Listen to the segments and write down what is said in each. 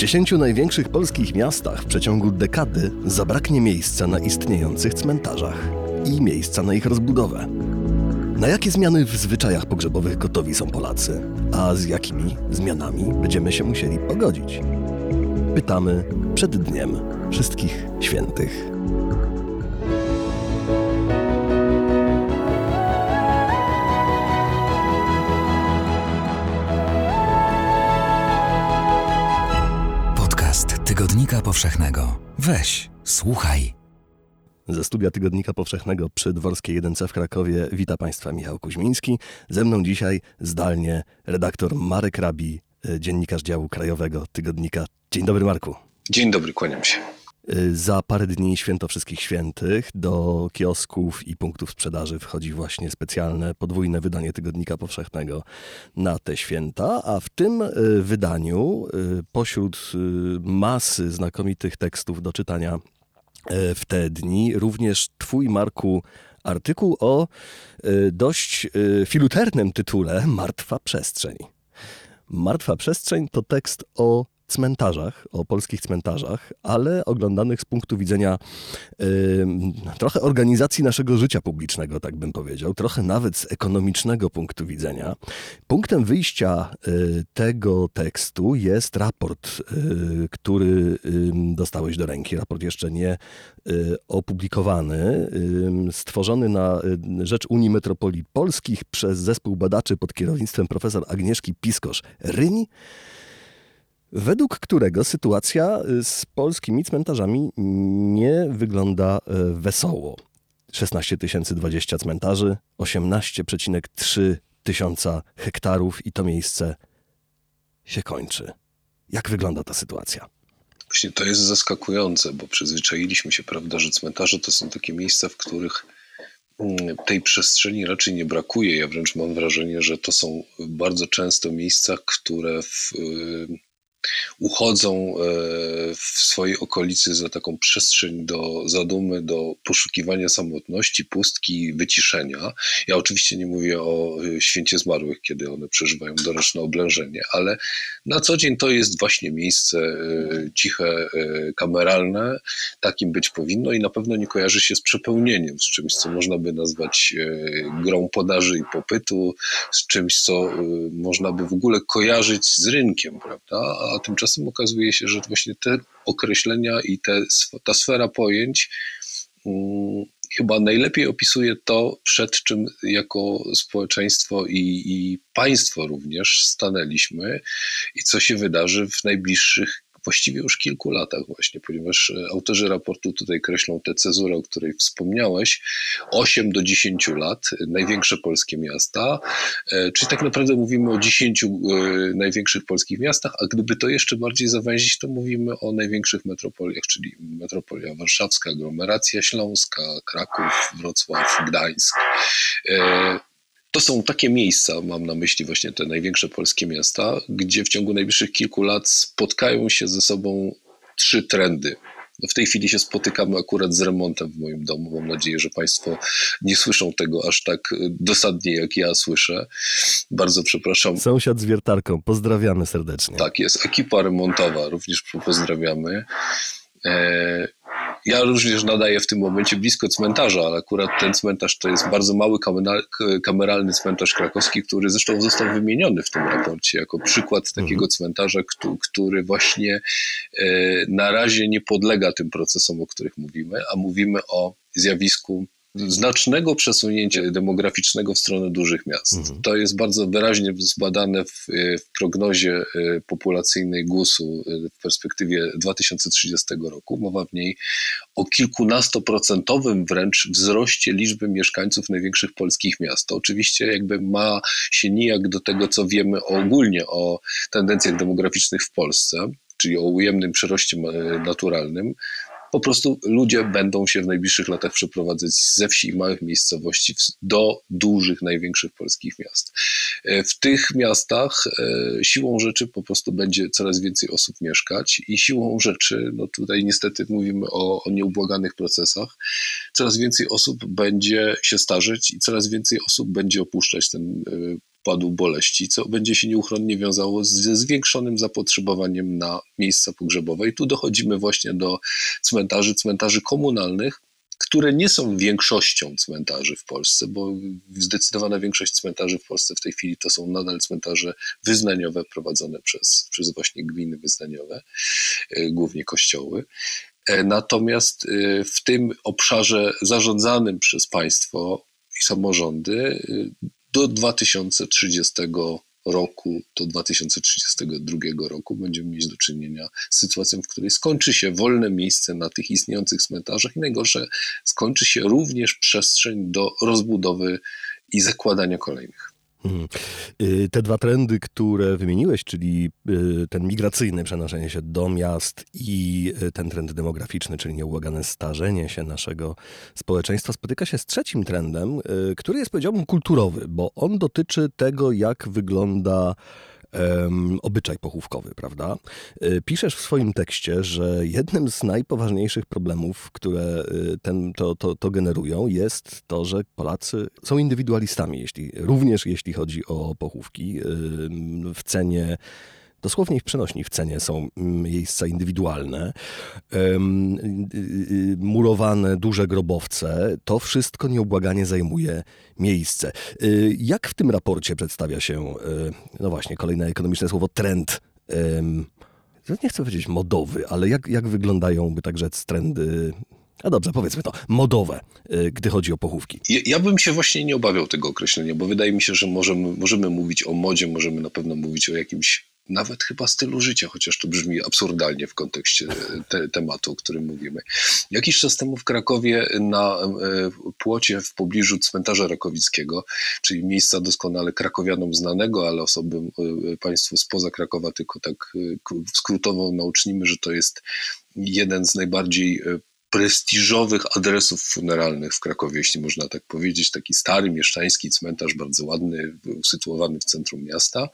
dziesięciu największych polskich miastach w przeciągu dekady zabraknie miejsca na istniejących cmentarzach i miejsca na ich rozbudowę. Na jakie zmiany w zwyczajach pogrzebowych gotowi są Polacy, a z jakimi zmianami będziemy się musieli pogodzić? Pytamy przed Dniem Wszystkich Świętych. Tygodnika Powszechnego. Weź, słuchaj. Ze studia Tygodnika Powszechnego przy Dworskiej 1C w Krakowie wita Państwa Michał Kuźmiński. Ze mną dzisiaj zdalnie redaktor Marek Rabi, e, dziennikarz działu krajowego Tygodnika. Dzień dobry Marku. Dzień dobry, kłaniam się. E, Za parę dni Święto Wszystkich Świętych. Do kiosków i punktów sprzedaży wchodzi właśnie specjalne podwójne wydanie Tygodnika Powszechnego na te święta, a w tym e, wydaniu e, pośród masy znakomitych tekstów do czytania w te dni również twój, Marku, artykuł o dość filuternym tytule Martwa Przestrzeń. Martwa Przestrzeń to tekst o cmentarzach, o polskich cmentarzach, ale oglądanych z punktu widzenia trochę organizacji naszego życia publicznego, tak bym powiedział, trochę nawet z ekonomicznego punktu widzenia. Punktem wyjścia y, tego tekstu jest raport, y, który dostałeś do ręki. Raport jeszcze nie y, opublikowany, stworzony na rzecz Unii Metropolii Polskich przez zespół badaczy pod kierownictwem profesor Agnieszki Piskosz-Ryń według którego sytuacja y, z polskimi cmentarzami nie wygląda y, wesoło. 16 020 cmentarzy, 18,3 tysiąca hektarów i to miejsce się kończy. Jak wygląda ta sytuacja? Właśnie to jest zaskakujące, bo przyzwyczailiśmy się, prawda, że cmentarze to są takie miejsca, w których mm, tej przestrzeni raczej nie brakuje. Ja wręcz mam wrażenie, że to są bardzo często miejsca, które w, y, uchodzą e, w swojej okolicy za taką przestrzeń do zadumy, do poszukiwania samotności, pustki, wyciszenia. Ja oczywiście nie mówię o e, święcie zmarłych, kiedy one przeżywają doroczne oblężenie, ale na co dzień to jest właśnie miejsce e, ciche, kameralne, takim być powinno i na pewno nie kojarzy się z przepełnieniem, z czymś, co można by nazwać grą podaży i popytu, z czymś, co można by w ogóle kojarzyć z rynkiem, prawda? A tymczasem okazuje się, że właśnie te określenia i te, ta sfera pojęć um, chyba najlepiej opisuje to, przed czym jako społeczeństwo i, i państwo również stanęliśmy i co się wydarzy w najbliższych właściwie już kilku latach właśnie, ponieważ e, autorzy raportu tutaj kreślą tę cezurę, o której wspomniałeś, 8 do 10 lat, e, największe polskie miasta, e, czyli tak naprawdę mówimy o 10 największych polskich miastach, a gdyby to jeszcze bardziej zawęzić, to mówimy o największych metropoliach, czyli metropolia warszawska, aglomeracja śląska, Kraków, Wrocław, Gdańsk. To są takie miejsca, mam na myśli właśnie te największe polskie miasta, gdzie w ciągu najbliższych kilku lat spotkają się ze sobą trzy trendy. No w tej chwili się spotykamy akurat z remontem w moim domu. Mam nadzieję, że Państwo nie słyszą tego aż tak dosadnie, jak ja słyszę. Bardzo przepraszam. Sąsiad z wiertarką, pozdrawiamy serdecznie. Tak jest, ekipa remontowa, również pozdrawiamy. Ja również nadaję w tym momencie blisko cmentarza, ale akurat ten cmentarz to jest bardzo mały kameralny cmentarz krakowski, który zresztą został wymieniony w tym raporcie jako przykład takiego mhm. cmentarza, który właśnie e, na razie nie podlega tym procesom, o których mówimy, a mówimy o zjawisku znacznego przesunięcia demograficznego w stronę dużych miast. Mhm. To jest bardzo wyraźnie zbadane w, w prognozie e, populacyjnej GUS-u e, w perspektywie 2030 roku. Mowa w niej o kilkunastoprocentowym wręcz wzroście liczby mieszkańców największych polskich miast. To oczywiście jakby ma się nijak do tego, co wiemy ogólnie o tendencjach demograficznych w Polsce czyli o ujemnym przyroście e, naturalnym, po prostu ludzie będą się w najbliższych latach przeprowadzać ze wsi i małych miejscowości do dużych, największych polskich miast. E, w tych miastach e, siłą rzeczy po prostu będzie coraz więcej osób mieszkać i siłą rzeczy, no tutaj niestety mówimy o, o nieubłaganych procesach, coraz więcej osób będzie się starzeć i coraz więcej osób będzie opuszczać ten e, wpadł boleści, co będzie się nieuchronnie wiązało ze zwiększonym zapotrzebowaniem na miejsca pogrzebowe. I tu dochodzimy właśnie do cmentarzy, cmentarzy komunalnych, które nie są większością cmentarzy w Polsce, bo zdecydowana większość cmentarzy w Polsce w tej chwili to są nadal cmentarze wyznaniowe prowadzone przez, przez właśnie gminy wyznaniowe, e, głównie kościoły. E, natomiast e, w tym obszarze zarządzanym przez państwo i samorządy do 2030 roku do 2032 roku będziemy mieć do czynienia z sytuacją, w której skończy się wolne miejsce na tych istniejących cmentarzach i najgorsze, skończy się również przestrzeń do rozbudowy i zakładania kolejnych. Mhm. Y, te dwa trendy, które wymieniłeś, czyli y, ten migracyjny, przenoszenie się do miast i y, ten trend demograficzny, czyli nieubłagane starzenie się naszego społeczeństwa, spotyka się z trzecim trendem, który jest powiedziałbym kulturowy, bo on dotyczy tego, jak wygląda obyczaj pochówkowy, prawda? E, piszesz w swoim tekście, że jednym z najpoważniejszych problemów, które e, ten, to, to, to generują, jest to, że Polacy są indywidualistami, jeśli, również jeśli chodzi o pochówki. W cenie dosłownie w przenośni w cenie są miejsca indywidualne, murowane duże grobowce, to wszystko nieubłaganie zajmuje miejsce. Y, jak w tym raporcie przedstawia się, y, no właśnie, kolejne ekonomiczne słowo, trend? Nie chcę powiedzieć modowy, ale jak, jak wyglądają, by tak rzec, trendy a dobrze, powiedzmy to, modowe, y, gdy chodzi o pochówki. Ja, ja, bym się właśnie nie obawiał tego określenia, bo wydaje mi się, że możemy, możemy mówić o modzie, możemy na pewno mówić o jakimś nawet chyba stylu życia, chociaż to brzmi absurdalnie w kontekście te, tematu, o którym mówimy. Jakiś czas temu w Krakowie na e, płocie w pobliżu cmentarza rakowickiego, czyli miejsca doskonale krakowianom znanego, ale osobom e, państwu spoza Krakowa tylko tak e, skrótowo naucznimy, że to jest jeden z najbardziej prestiżowych adresów funeralnych w Krakowie, jeśli można tak powiedzieć. Taki stary mieszczański cmentarz, bardzo ładny, usytuowany w centrum miasta,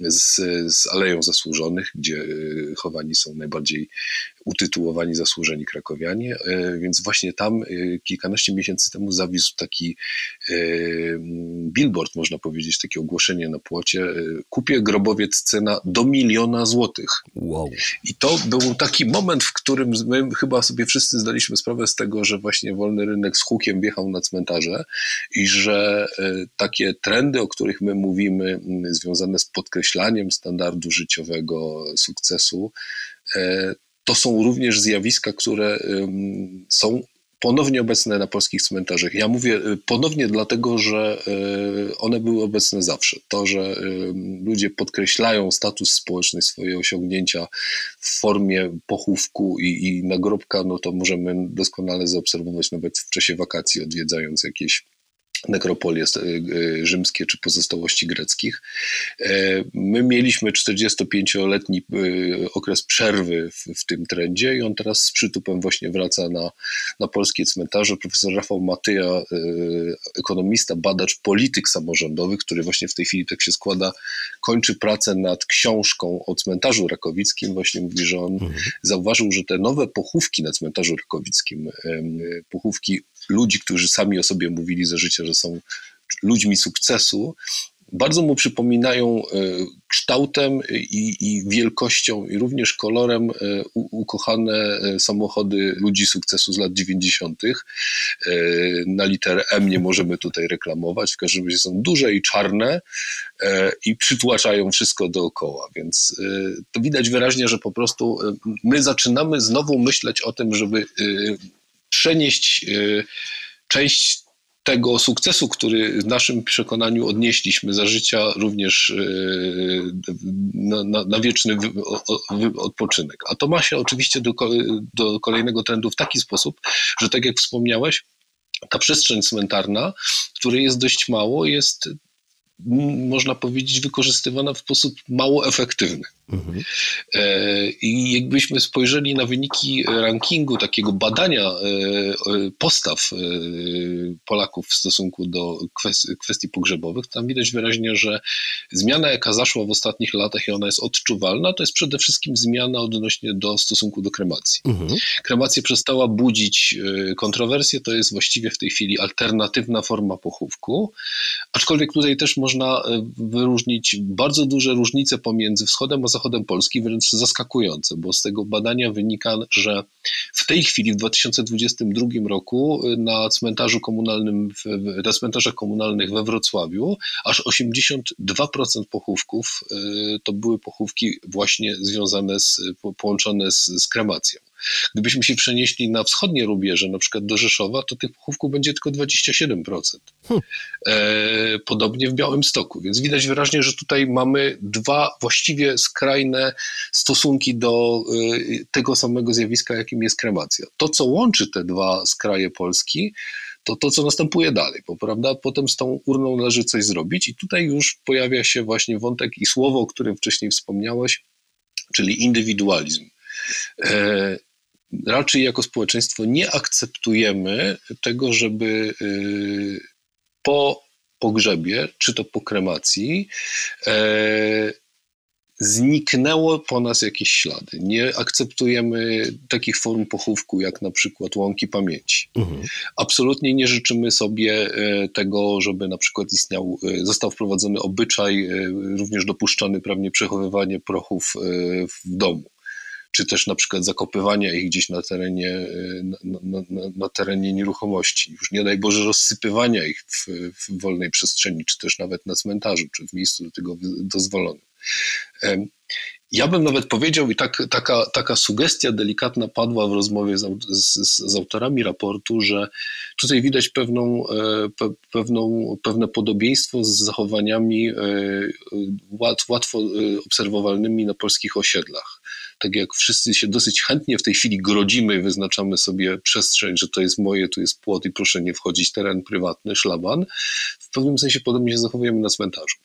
z, z Aleją Zasłużonych, gdzie e, chowani są najbardziej utytułowani zasłużeni krakowianie, e, więc właśnie tam e, kilkanaście miesięcy temu zawisł taki billboard, można powiedzieć, takie ogłoszenie na płocie, kupię grobowiec cena do miliona złotych. Wow. I to był taki moment, w którym my chyba sobie wszyscy zdaliśmy sprawę z tego, że właśnie wolny rynek z hukiem wjechał na cmentarze i że takie trendy, o których my mówimy, związane z podkreślaniem standardu życiowego, sukcesu, e, to są również zjawiska, które są ponownie obecne na polskich cmentarzach. Ja mówię e, ponownie dlatego, że e, one były obecne zawsze. To, że ludzie podkreślają status społeczny, swoje osiągnięcia w formie pochówku i, i nagrobka, no to możemy doskonale zaobserwować nawet w czasie wakacji, odwiedzając jakieś nekropolie e, e, rzymskie czy pozostałości greckich. E, my mieliśmy 45-letni okres przerwy w, w, tym trendzie i on teraz z przytupem właśnie wraca na, na polskie cmentarze. Profesor Rafał Matyja, ekonomista, badacz polityk samorządowych, który właśnie w tej chwili tak się składa, kończy pracę nad książką o cmentarzu rakowickim. Właśnie mówi, że on mhm. zauważył, że te nowe pochówki na cmentarzu rakowickim, pochówki ludzi, którzy sami o sobie mówili za życia, że są ludźmi sukcesu, bardzo mu przypominają e, kształtem i, i, wielkością i również kolorem e, ukochane e, samochody ludzi sukcesu z lat 90. Na literę M nie możemy tutaj reklamować, w każdym razie są duże i czarne i przytłaczają wszystko dookoła, więc to widać wyraźnie, że po prostu my zaczynamy znowu myśleć o tym, żeby przenieść y, część tego sukcesu, który w naszym przekonaniu odnieśliśmy za życia, również y, na, na, na wieczny odpoczynek. A to ma się oczywiście do, do kolejnego trendu w taki sposób, że tak jak wspomniałeś, ta przestrzeń cmentarna, której jest dość mało, jest można powiedzieć, wykorzystywana w sposób mało efektywny. Mhm. E, I jakbyśmy spojrzeli na wyniki rankingu, takiego badania e, postaw e, Polaków w stosunku do kwestii pogrzebowych, tam widać wyraźnie, że zmiana, jaka zaszła w ostatnich latach i ona jest odczuwalna, to jest przede wszystkim zmiana odnośnie do stosunku do kremacji. Mhm. Kremacja przestała budzić kontrowersje, to jest właściwie w tej chwili alternatywna forma pochówku, aczkolwiek tutaj też można e, wyróżnić bardzo duże różnice pomiędzy wschodem a zachodem Polski, wręcz zaskakujące, bo z tego badania wynika, że w tej chwili, w 2022 roku, na cmentarzu komunalnym, na cmentarzach komunalnych we Wrocławiu, aż 82% pochówków to były pochówki właśnie związane z, połączone z, z kremacją. Gdybyśmy się przenieśli na wschodnie rubieże, na przykład do Rzeszowa, to tych pochówków będzie tylko 27%. Hmm. E, podobnie w Białymstoku, więc widać wyraźnie, że tutaj mamy dwa właściwie skrajne stosunki do e, tego samego zjawiska, jakim jest kremacja. To, co łączy te dwa skraje Polski, to to, co następuje dalej, bo prawda, potem z tą urną należy coś zrobić i tutaj już pojawia się właśnie wątek i słowo, o którym wcześniej wspomniałeś, czyli indywidualizm. E, raczej jako społeczeństwo nie akceptujemy tego, żeby y, po pogrzebie, czy to po kremacji, e, zniknęło po nas jakieś ślady. Nie akceptujemy takich form pochówku, jak na przykład łąki pamięci. Mhm. Absolutnie nie życzymy sobie e, tego, żeby na przykład istniał, e, został wprowadzony obyczaj, również dopuszczony prawnie przechowywanie prochów w domu czy też na przykład zakopywania ich gdzieś na terenie, e, na, na, na, terenie nieruchomości. Już nie daj Boże rozsypywania ich w, w, wolnej przestrzeni, czy też nawet na cmentarzu, czy w miejscu do tego dozwolonym. Ja bym nawet powiedział, i tak, taka, taka sugestia delikatna padła w rozmowie z, z, z autorami raportu, że tutaj widać pewną, e, pe, pewną, pewne podobieństwo z zachowaniami e, łatwo obserwowalnymi na polskich osiedlach tak jak wszyscy się dosyć chętnie w tej chwili grodzimy, wyznaczamy sobie przestrzeń, że to jest moje, tu jest płot i proszę nie wchodzić, teren prywatny, szlaban, w pewnym sensie podobnie się zachowujemy na cmentarzu.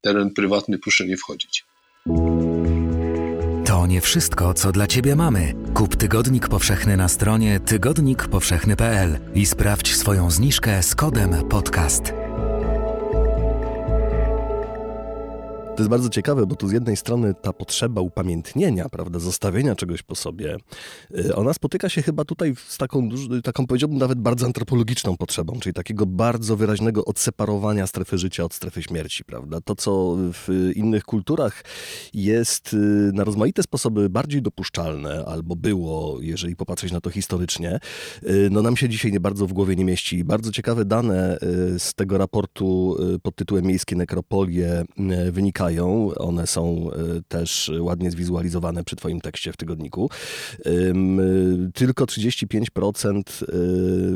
Teren prywatny, proszę nie wchodzić. To nie wszystko, co dla Ciebie mamy. Kup Tygodnik Powszechny na stronie tygodnikpowszechny.pl i sprawdź swoją zniżkę z kodem podcast. To jest bardzo ciekawe, bo tu z jednej strony ta potrzeba upamiętnienia, prawda, zostawienia czegoś po sobie, y, ona spotyka się chyba tutaj z taką, taką powiedziałbym nawet bardzo antropologiczną potrzebą, czyli takiego bardzo wyraźnego odseparowania strefy życia od strefy śmierci, prawda. To, co w innych kulturach jest y, na rozmaite sposoby bardziej dopuszczalne, albo było, jeżeli popatrzeć na to historycznie, y, no nam się dzisiaj nie bardzo w głowie nie mieści. Bardzo ciekawe dane z tego raportu pod tytułem Miejskie nekropolie one są e, też ładnie zwizualizowane przy Twoim tekście w tygodniku. Tylko 35% e,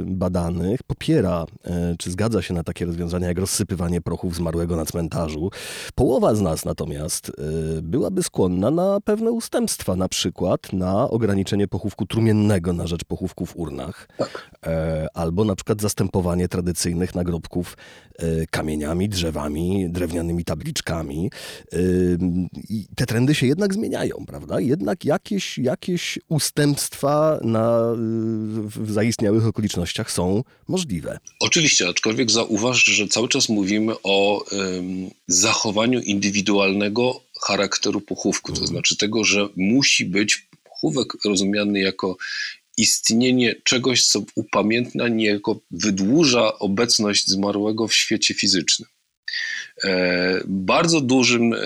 badanych popiera, e, czy zgadza się na takie rozwiązania jak rozsypywanie prochów zmarłego na cmentarzu. Połowa z nas natomiast byłaby skłonna na pewne ustępstwa, na przykład na ograniczenie pochówku trumiennego na rzecz pochówku w urnach, tak. albo na przykład zastępowanie tradycyjnych nagrobków kamieniami, drzewami, drewnianymi tabliczkami. I te trendy się jednak zmieniają, prawda? Jednak jakieś, jakieś ustępstwa na, w zaistniałych okolicznościach są możliwe. Oczywiście, aczkolwiek zauważ, że cały czas mówimy o zachowaniu indywidualnego charakteru pochówku, to mhm. znaczy tego, że musi być pochówek rozumiany jako istnienie czegoś, co upamiętnia, niejako wydłuża obecność zmarłego w świecie fizycznym. E, bardzo, dużym, e,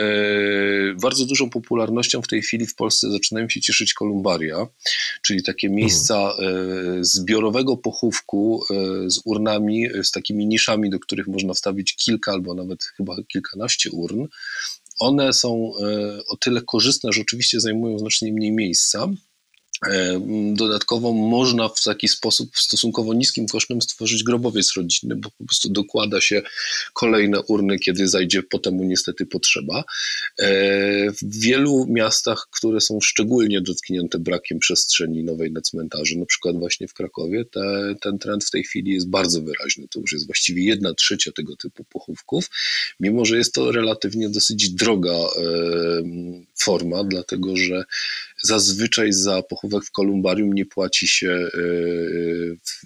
bardzo dużą popularnością w tej chwili w Polsce zaczynają się cieszyć kolumbaria, czyli takie mhm. miejsca hmm. zbiorowego pochówku z urnami, z takimi niszami, do których można wstawić kilka albo nawet chyba kilkanaście urn. One są o tyle korzystne, że oczywiście zajmują znacznie mniej miejsca E, dodatkowo można w taki sposób w stosunkowo niskim kosztem stworzyć grobowiec rodzinny, bo po prostu dokłada się kolejne urny, kiedy zajdzie po temu niestety potrzeba. E, w wielu miastach, które są szczególnie dotknięte brakiem przestrzeni nowej na cmentarzu, na przykład właśnie w Krakowie, te, ten trend w tej chwili jest bardzo wyraźny. To już jest właściwie jedna trzecia tego typu pochówków, mimo że jest to relatywnie dosyć droga e, forma, dlatego że zazwyczaj za pochówek w kolumbarium nie płaci się, e,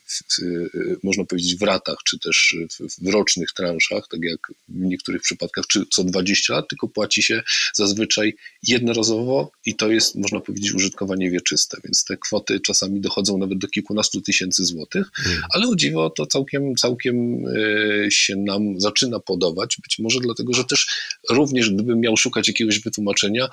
w, w, można powiedzieć, w ratach, czy też w, rocznych transzach, tak jak w niektórych przypadkach, czy co 20 lat, tylko płaci się zazwyczaj jednorazowo i to jest, można powiedzieć, użytkowanie wieczyste, więc te kwoty czasami dochodzą nawet do kilkunastu tysięcy złotych, ale o dziwo to całkiem, całkiem e, się nam zaczyna podobać, być może dlatego, że też również gdybym miał szukać jakiegoś wytłumaczenia,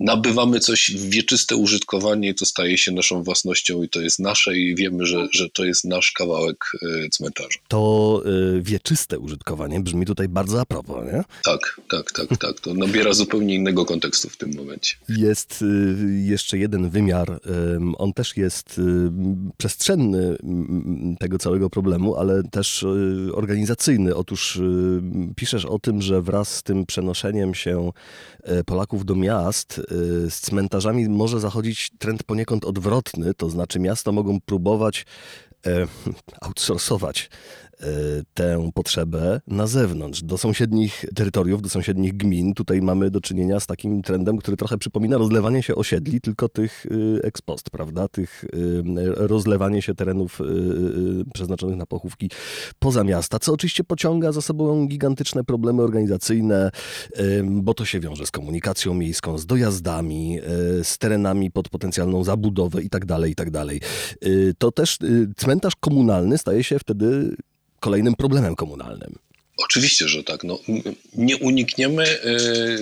nabywamy coś w wieczyste użytkowanie i to staje się naszą własnością i to jest nasze i wiemy, że, że to jest nasz kawałek e, cmentarza. To y, wieczyste użytkowanie brzmi tutaj bardzo a propos, nie? Tak, tak, tak, tak. To nabiera zupełnie innego kontekstu w tym momencie. Jest y, jeszcze jeden wymiar. On też jest przestrzenny tego całego problemu, ale też organizacyjny. Otóż piszesz o tym, że wraz z tym przenoszeniem się e, Polaków do miast, z cmentarzami może zachodzić trend poniekąd odwrotny, to znaczy miasta mogą próbować e, outsourcować tę potrzebę na zewnątrz, do sąsiednich terytoriów, do sąsiednich gmin. Tutaj mamy do czynienia z takim trendem, który trochę przypomina rozlewanie się osiedli, tylko tych y, ex post, prawda? Tych y, rozlewanie się terenów y, y, przeznaczonych na pochówki poza miasta, co oczywiście pociąga za sobą gigantyczne problemy organizacyjne, y, bo to się wiąże z komunikacją miejską, z dojazdami, y, z terenami pod potencjalną zabudowę tak dalej, tak. Y, To też y, cmentarz komunalny staje się wtedy kolejnym problemem komunalnym. Oczywiście, że tak. No, nie unikniemy e,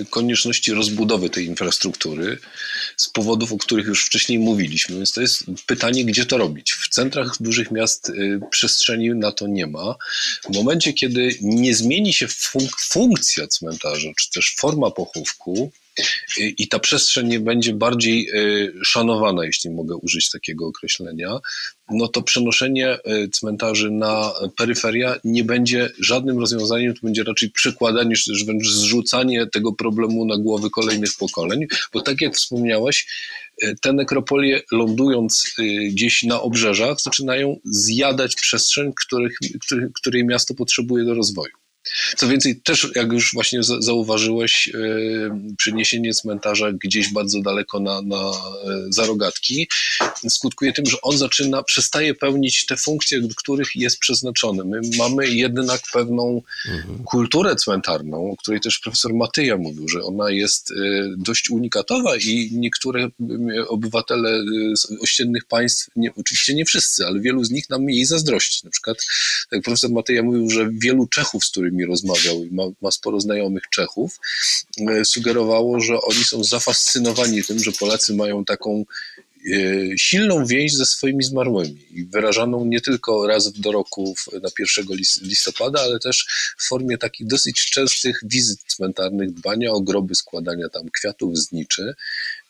konieczności rozbudowy tej infrastruktury z powodów, o których już wcześniej mówiliśmy, więc to jest pytanie, gdzie to robić. W centrach dużych miast e, przestrzeni na to nie ma. W momencie, kiedy nie zmieni się funk- funkcja cmentarza, czy też forma pochówku, i ta przestrzeń nie będzie bardziej e, szanowana, jeśli mogę użyć takiego określenia, no to przenoszenie e, cmentarzy na peryferia nie będzie żadnym rozwiązaniem, to będzie raczej przykładanie, czy wręcz zrzucanie tego problemu na głowy kolejnych pokoleń, bo tak jak wspomniałeś, e, te nekropolie lądując gdzieś na obrzeżach zaczynają zjadać przestrzeń, których, której miasto potrzebuje do rozwoju. Co więcej, też jak już właśnie za- zauważyłeś, e, przeniesienie cmentarza gdzieś bardzo daleko na, na e, zarogatki skutkuje tym, że on zaczyna, przestaje pełnić te funkcje, do których jest przeznaczony. My mamy jednak pewną kulturę cmentarną, o której też profesor Matyja mówił, że ona jest e, dość unikatowa i niektóre obywatele z ościennych państw, nie, oczywiście nie wszyscy, ale wielu z nich nam jej zazdrości. Na przykład tak profesor Matyja mówił, że wielu Czechów, z którymi rozmawiał, i ma, ma sporo znajomych Czechów, e, sugerowało, że oni są zafascynowani tym, że Polacy mają taką e, silną więź ze swoimi zmarłymi wyrażaną nie tylko raz do roku na 1 lis- listopada, ale też w formie takich dosyć częstych wizyt cmentarnych, dbania o groby, składania tam kwiatów, zniczy.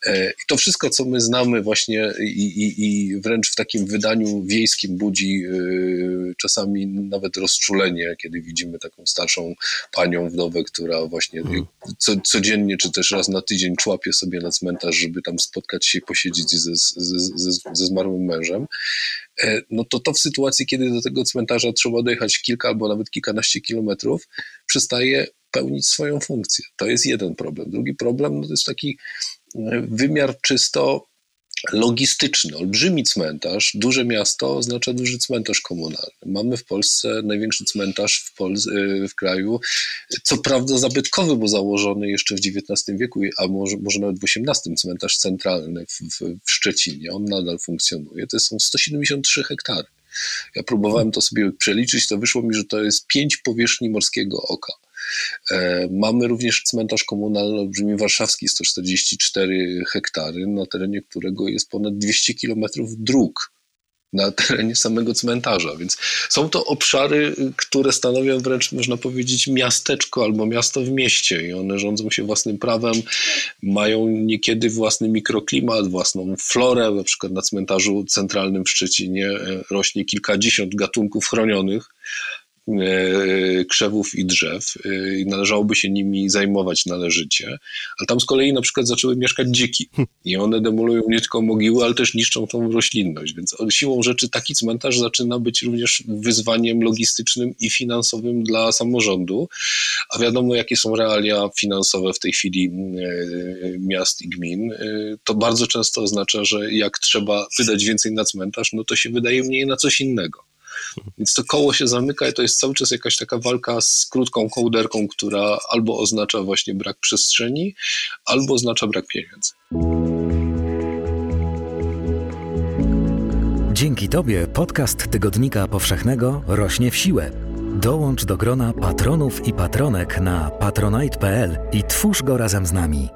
E, I to wszystko, co my znamy właśnie i, i, i wręcz w takim wydaniu wiejskim budzi e, czasami nawet rozczulenie, kiedy widzimy taką starszą panią wdowę, która właśnie co, codziennie czy też raz na tydzień człapie sobie na cmentarz, żeby tam spotkać się i posiedzieć ze, ze, ze, ze zmarłym mężem. E, No to to w sytuacji, kiedy do tego cmentarza trzeba dojechać kilka albo nawet kilkanaście kilometrów, przestaje pełnić swoją funkcję. To jest jeden problem. Drugi problem no to jest taki wymiar czysto logistyczny. Olbrzymi cmentarz, duże miasto oznacza duży cmentarz komunalny. Mamy w Polsce największy cmentarz w, Pols- e, w kraju, co prawda zabytkowy, bo założony jeszcze w XIX wieku, a może, może nawet w XVIII cmentarz centralny w, w, w Szczecinie. On nadal funkcjonuje. To są 173 hektary. Ja próbowałem to sobie przeliczyć, to wyszło mi, że to jest pięć powierzchni morskiego oka. E, Mamy również cmentarz komunalny olbrzymi warszawski, 144 hektary, na terenie którego jest ponad 200 kilometrów dróg na terenie samego cmentarza, więc są to obszary, które stanowią wręcz, można powiedzieć, miasteczko albo miasto w mieście i one rządzą się własnym prawem, mają niekiedy własny mikroklimat, własną florę, na przykład na cmentarzu centralnym w Szczecinie e, rośnie kilkadziesiąt gatunków chronionych, krzewów i drzew e, i należałoby się nimi zajmować należycie, a tam z kolei na przykład zaczęły mieszkać dziki i one demolują nie tylko mogiły, ale też niszczą tą roślinność, więc siłą rzeczy taki cmentarz zaczyna być również wyzwaniem logistycznym i finansowym dla samorządu, a wiadomo jakie są realia finansowe w tej chwili e, miast i gmin, to bardzo często oznacza, że jak trzeba wydać więcej na cmentarz, no to się wydaje mniej na coś innego. Więc to koło się zamyka i to jest cały czas jakaś taka walka z krótką kołderką, która albo oznacza właśnie brak przestrzeni, albo oznacza brak pieniędzy. Dzięki Tobie podcast Tygodnika Powszechnego rośnie w siłę. Dołącz do grona patronów i patronek na patronite.pl i twórz go razem z nami.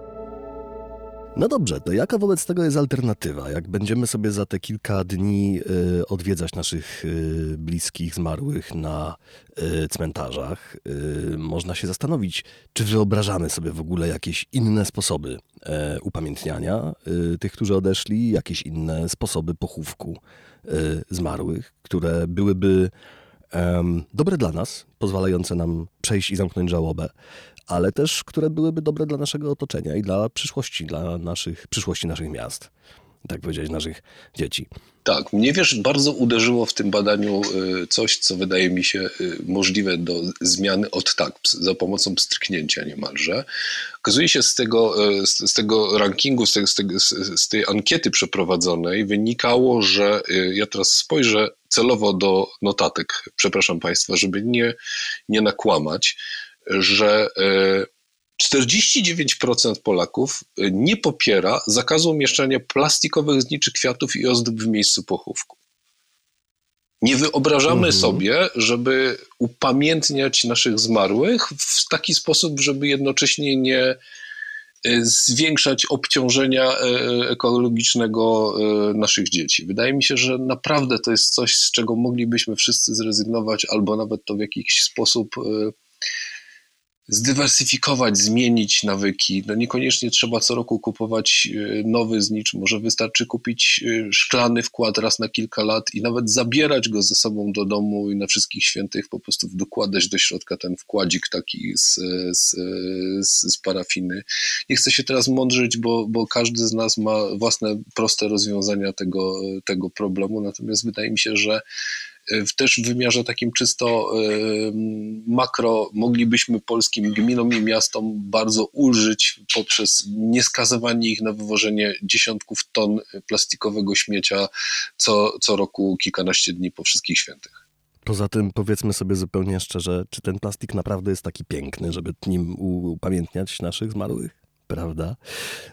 No dobrze, to jaka wobec tego jest alternatywa? Jak będziemy sobie za te kilka dni y, odwiedzać naszych y, bliskich, zmarłych na y, cmentarzach, y, można się zastanowić, czy wyobrażamy sobie w ogóle jakieś inne sposoby e, upamiętniania y, tych, którzy odeszli, jakieś inne sposoby pochówku y, zmarłych, które byłyby dobre dla nas, pozwalające nam przejść i zamknąć żałobę, ale też które byłyby dobre dla naszego otoczenia i dla przyszłości, dla naszych, przyszłości naszych miast, tak powiedzieć, naszych dzieci. Tak, mnie wiesz, bardzo uderzyło w tym badaniu y, coś, co wydaje mi się y, możliwe do zmiany od tak, za pomocą pstryknięcia niemalże. Okazuje się z tego, y, z, tego rankingu, z, tego, z tej ankiety przeprowadzonej wynikało, że ja teraz spojrzę celowo do notatek, przepraszam Państwa, żeby nie, nie nakłamać, że 49% Polaków nie popiera zakazu umieszczania plastikowych zniczy kwiatów i ozdób w miejscu pochówku. Nie wyobrażamy mhm. sobie, żeby upamiętniać naszych zmarłych w taki sposób, żeby jednocześnie nie zwiększać obciążenia ekologicznego naszych dzieci. Wydaje mi się, że naprawdę to jest coś, z czego moglibyśmy wszyscy zrezygnować, albo nawet to w jakiś sposób zdywersyfikować, zmienić nawyki. No niekoniecznie trzeba co roku kupować e, nowy znicz, może wystarczy kupić e, szklany wkład raz na kilka lat i nawet zabierać go ze sobą do domu i na wszystkich świętych po prostu dokładać do środka ten wkładzik taki z, z, z, z parafiny. Nie chcę się teraz mądrzyć, bo, bo każdy z nas ma własne proste rozwiązania tego, tego problemu, natomiast wydaje mi się, że też w wymiarze takim czysto makro moglibyśmy polskim gminom i miastom bardzo ulżyć poprzez nieskazywanie ich na wywożenie dziesiątków ton plastikowego śmiecia co, co roku kilkanaście dni po wszystkich świętych. Poza tym powiedzmy sobie zupełnie szczerze, czy ten plastik naprawdę jest taki piękny, żeby nim upamiętniać naszych zmarłych? Prawda?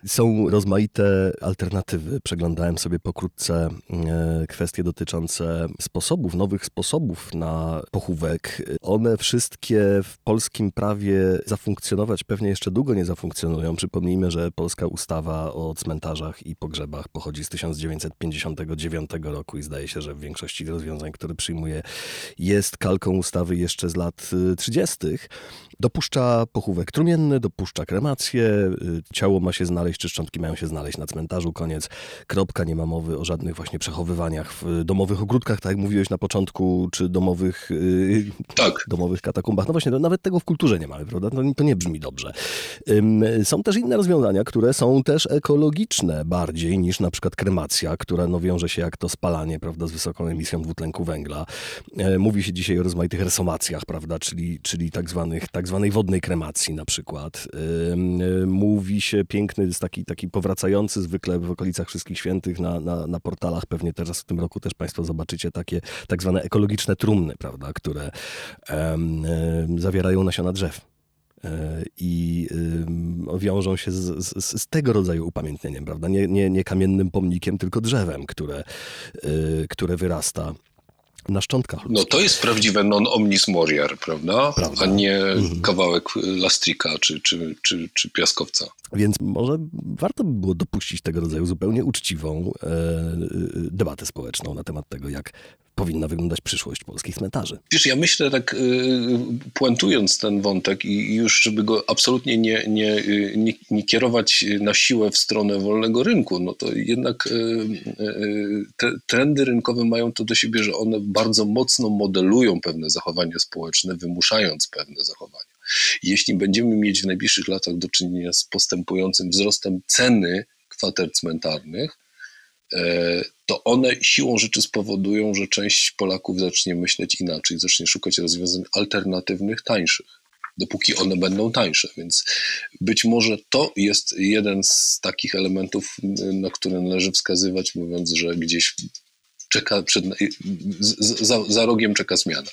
Są rozmaite alternatywy. Przeglądałem sobie pokrótce e, kwestie dotyczące sposobów, nowych sposobów na pochówek. One wszystkie w polskim prawie zafunkcjonować pewnie jeszcze długo nie zafunkcjonują. Przypomnijmy, że polska ustawa o cmentarzach i pogrzebach pochodzi z 1959 roku i zdaje się, że w większości rozwiązań, które przyjmuje, jest kalką ustawy jeszcze z lat 30. Dopuszcza pochówek trumienny, dopuszcza kremację, y, ciało ma się znaleźć, czy szczątki mają się znaleźć na cmentarzu, koniec, kropka, nie ma mowy o żadnych właśnie przechowywaniach w domowych ogródkach, tak jak mówiłeś na początku, czy domowych, y, tak. domowych katakumbach. No właśnie, nawet tego w kulturze nie mamy, prawda? No, to nie brzmi dobrze. Są też inne rozwiązania, które są też ekologiczne bardziej niż na przykład kremacja, która no wiąże się jak to spalanie, prawda, z wysoką emisją dwutlenku węgla. E, mówi się dzisiaj o rozmaitych resomacjach, prawda, czyli, czyli tak zwanych tak zwanej wodnej kremacji na przykład. Mówi się piękny, jest taki, taki powracający zwykle w okolicach Wszystkich Świętych na, na, na portalach, pewnie teraz w tym roku też Państwo zobaczycie takie tak zwane ekologiczne trumny, prawda, które um, zawierają nasiona drzew e, i wiążą się z, z, z, tego rodzaju upamiętnieniem, prawda? Nie, nie, nie kamiennym pomnikiem, tylko drzewem, które, y, które wyrasta na szczątkach. No to jest prawdziwe non omnis moriar, prawda? prawda? A nie mhm. kawałek lastrika czy, czy, czy, czy piaskowca. Więc może warto by było dopuścić tego rodzaju zupełnie uczciwą e, debatę społeczną na temat tego, jak powinna wyglądać przyszłość polskich cmentarzy? Wiesz, ja myślę tak y, puentując ten wątek i już, żeby go absolutnie nie, nie, y, nie, nie kierować na siłę w stronę wolnego rynku, no to jednak te trendy rynkowe mają to do siebie, że one bardzo mocno modelują pewne zachowania społeczne, wymuszając pewne zachowania. Jeśli będziemy mieć w najbliższych latach do czynienia z postępującym wzrostem ceny kwater cmentarnych, e, to one siłą rzeczy spowodują, że część Polaków zacznie myśleć inaczej, zacznie szukać rozwiązań alternatywnych, tańszych, dopóki one będą tańsze. Więc być może to jest jeden z takich elementów, na które należy wskazywać, mówiąc, że gdzieś czeka przed, za, za rogiem czeka zmiana.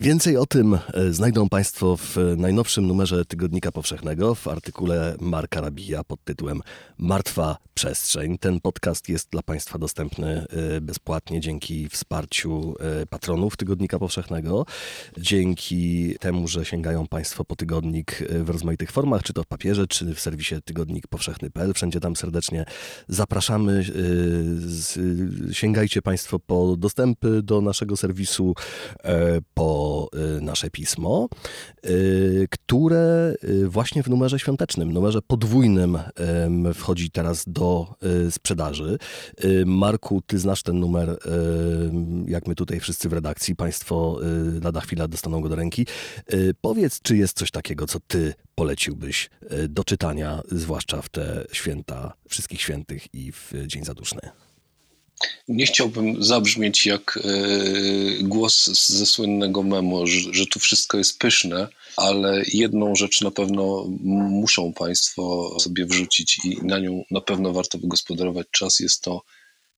Więcej o tym e, znajdą Państwo w najnowszym numerze Tygodnika Powszechnego w artykule Marka Rabija pod tytułem Martwa Przestrzeń. Ten podcast jest dla Państwa dostępny e, bezpłatnie dzięki wsparciu e, patronów Tygodnika Powszechnego, dzięki temu, że sięgają Państwo po tygodnik w rozmaitych formach, czy to w papierze, czy w serwisie tygodnikpowszechny.pl. Wszędzie tam serdecznie zapraszamy. Sięgajcie Państwo po dostępy do naszego serwisu, po Y, nasze pismo, y, które y, właśnie w numerze świątecznym, numerze podwójnym wchodzi teraz do sprzedaży. Marku, ty znasz ten numer, jak my tutaj wszyscy w redakcji, państwo lada chwila dostaną go do ręki. Powiedz, czy jest coś takiego, co ty poleciłbyś do czytania, zwłaszcza w te święta wszystkich świętych i w Dzień Zaduszny? Nie chciałbym zabrzmieć jak e, głos ze słynnego memo, że, tu wszystko jest pyszne, ale jedną rzecz na pewno muszą Państwo sobie wrzucić i na nią na pewno warto wygospodarować czas. Jest to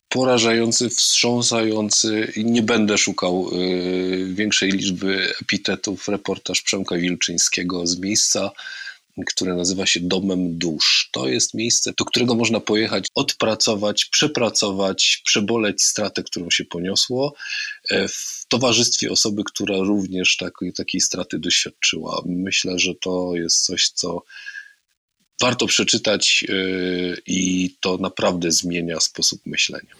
porażający, wstrząsający i nie będę szukał y, większej liczby epitetów reportaż Przemka Wilczyńskiego z miejsca które nazywa się Domem Dusz. To jest miejsce, do którego można pojechać, odpracować, przepracować, przeboleć stratę, którą się poniosło, e, w towarzystwie osoby, która również takiej, takiej straty doświadczyła. Myślę, że to jest coś, co warto przeczytać e, i to naprawdę zmienia sposób myślenia.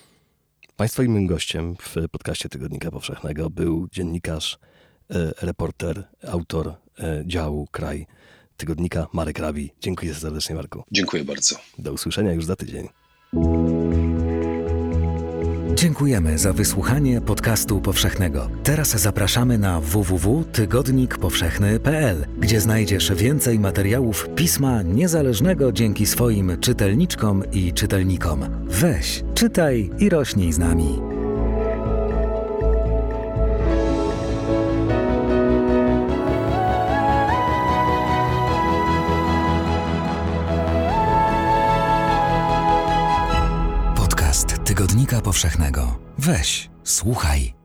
Państwa i moim gościem w podcaście Tygodnika Powszechnego był dziennikarz, e, reporter, autor działu Kraj tygodnika Marek Rabi. Dziękuję serdecznie, Marku. Dziękuję bardzo. Do usłyszenia już za tydzień. Dziękujemy za wysłuchanie podcastu powszechnego. Teraz zapraszamy na www.tygodnikpowszechny.pl, gdzie znajdziesz więcej materiałów pisma niezależnego dzięki swoim czytelniczkom i czytelnikom. Weź, czytaj i rośnij z nami. Tygodnika Powszechnego. Weź, słuchaj.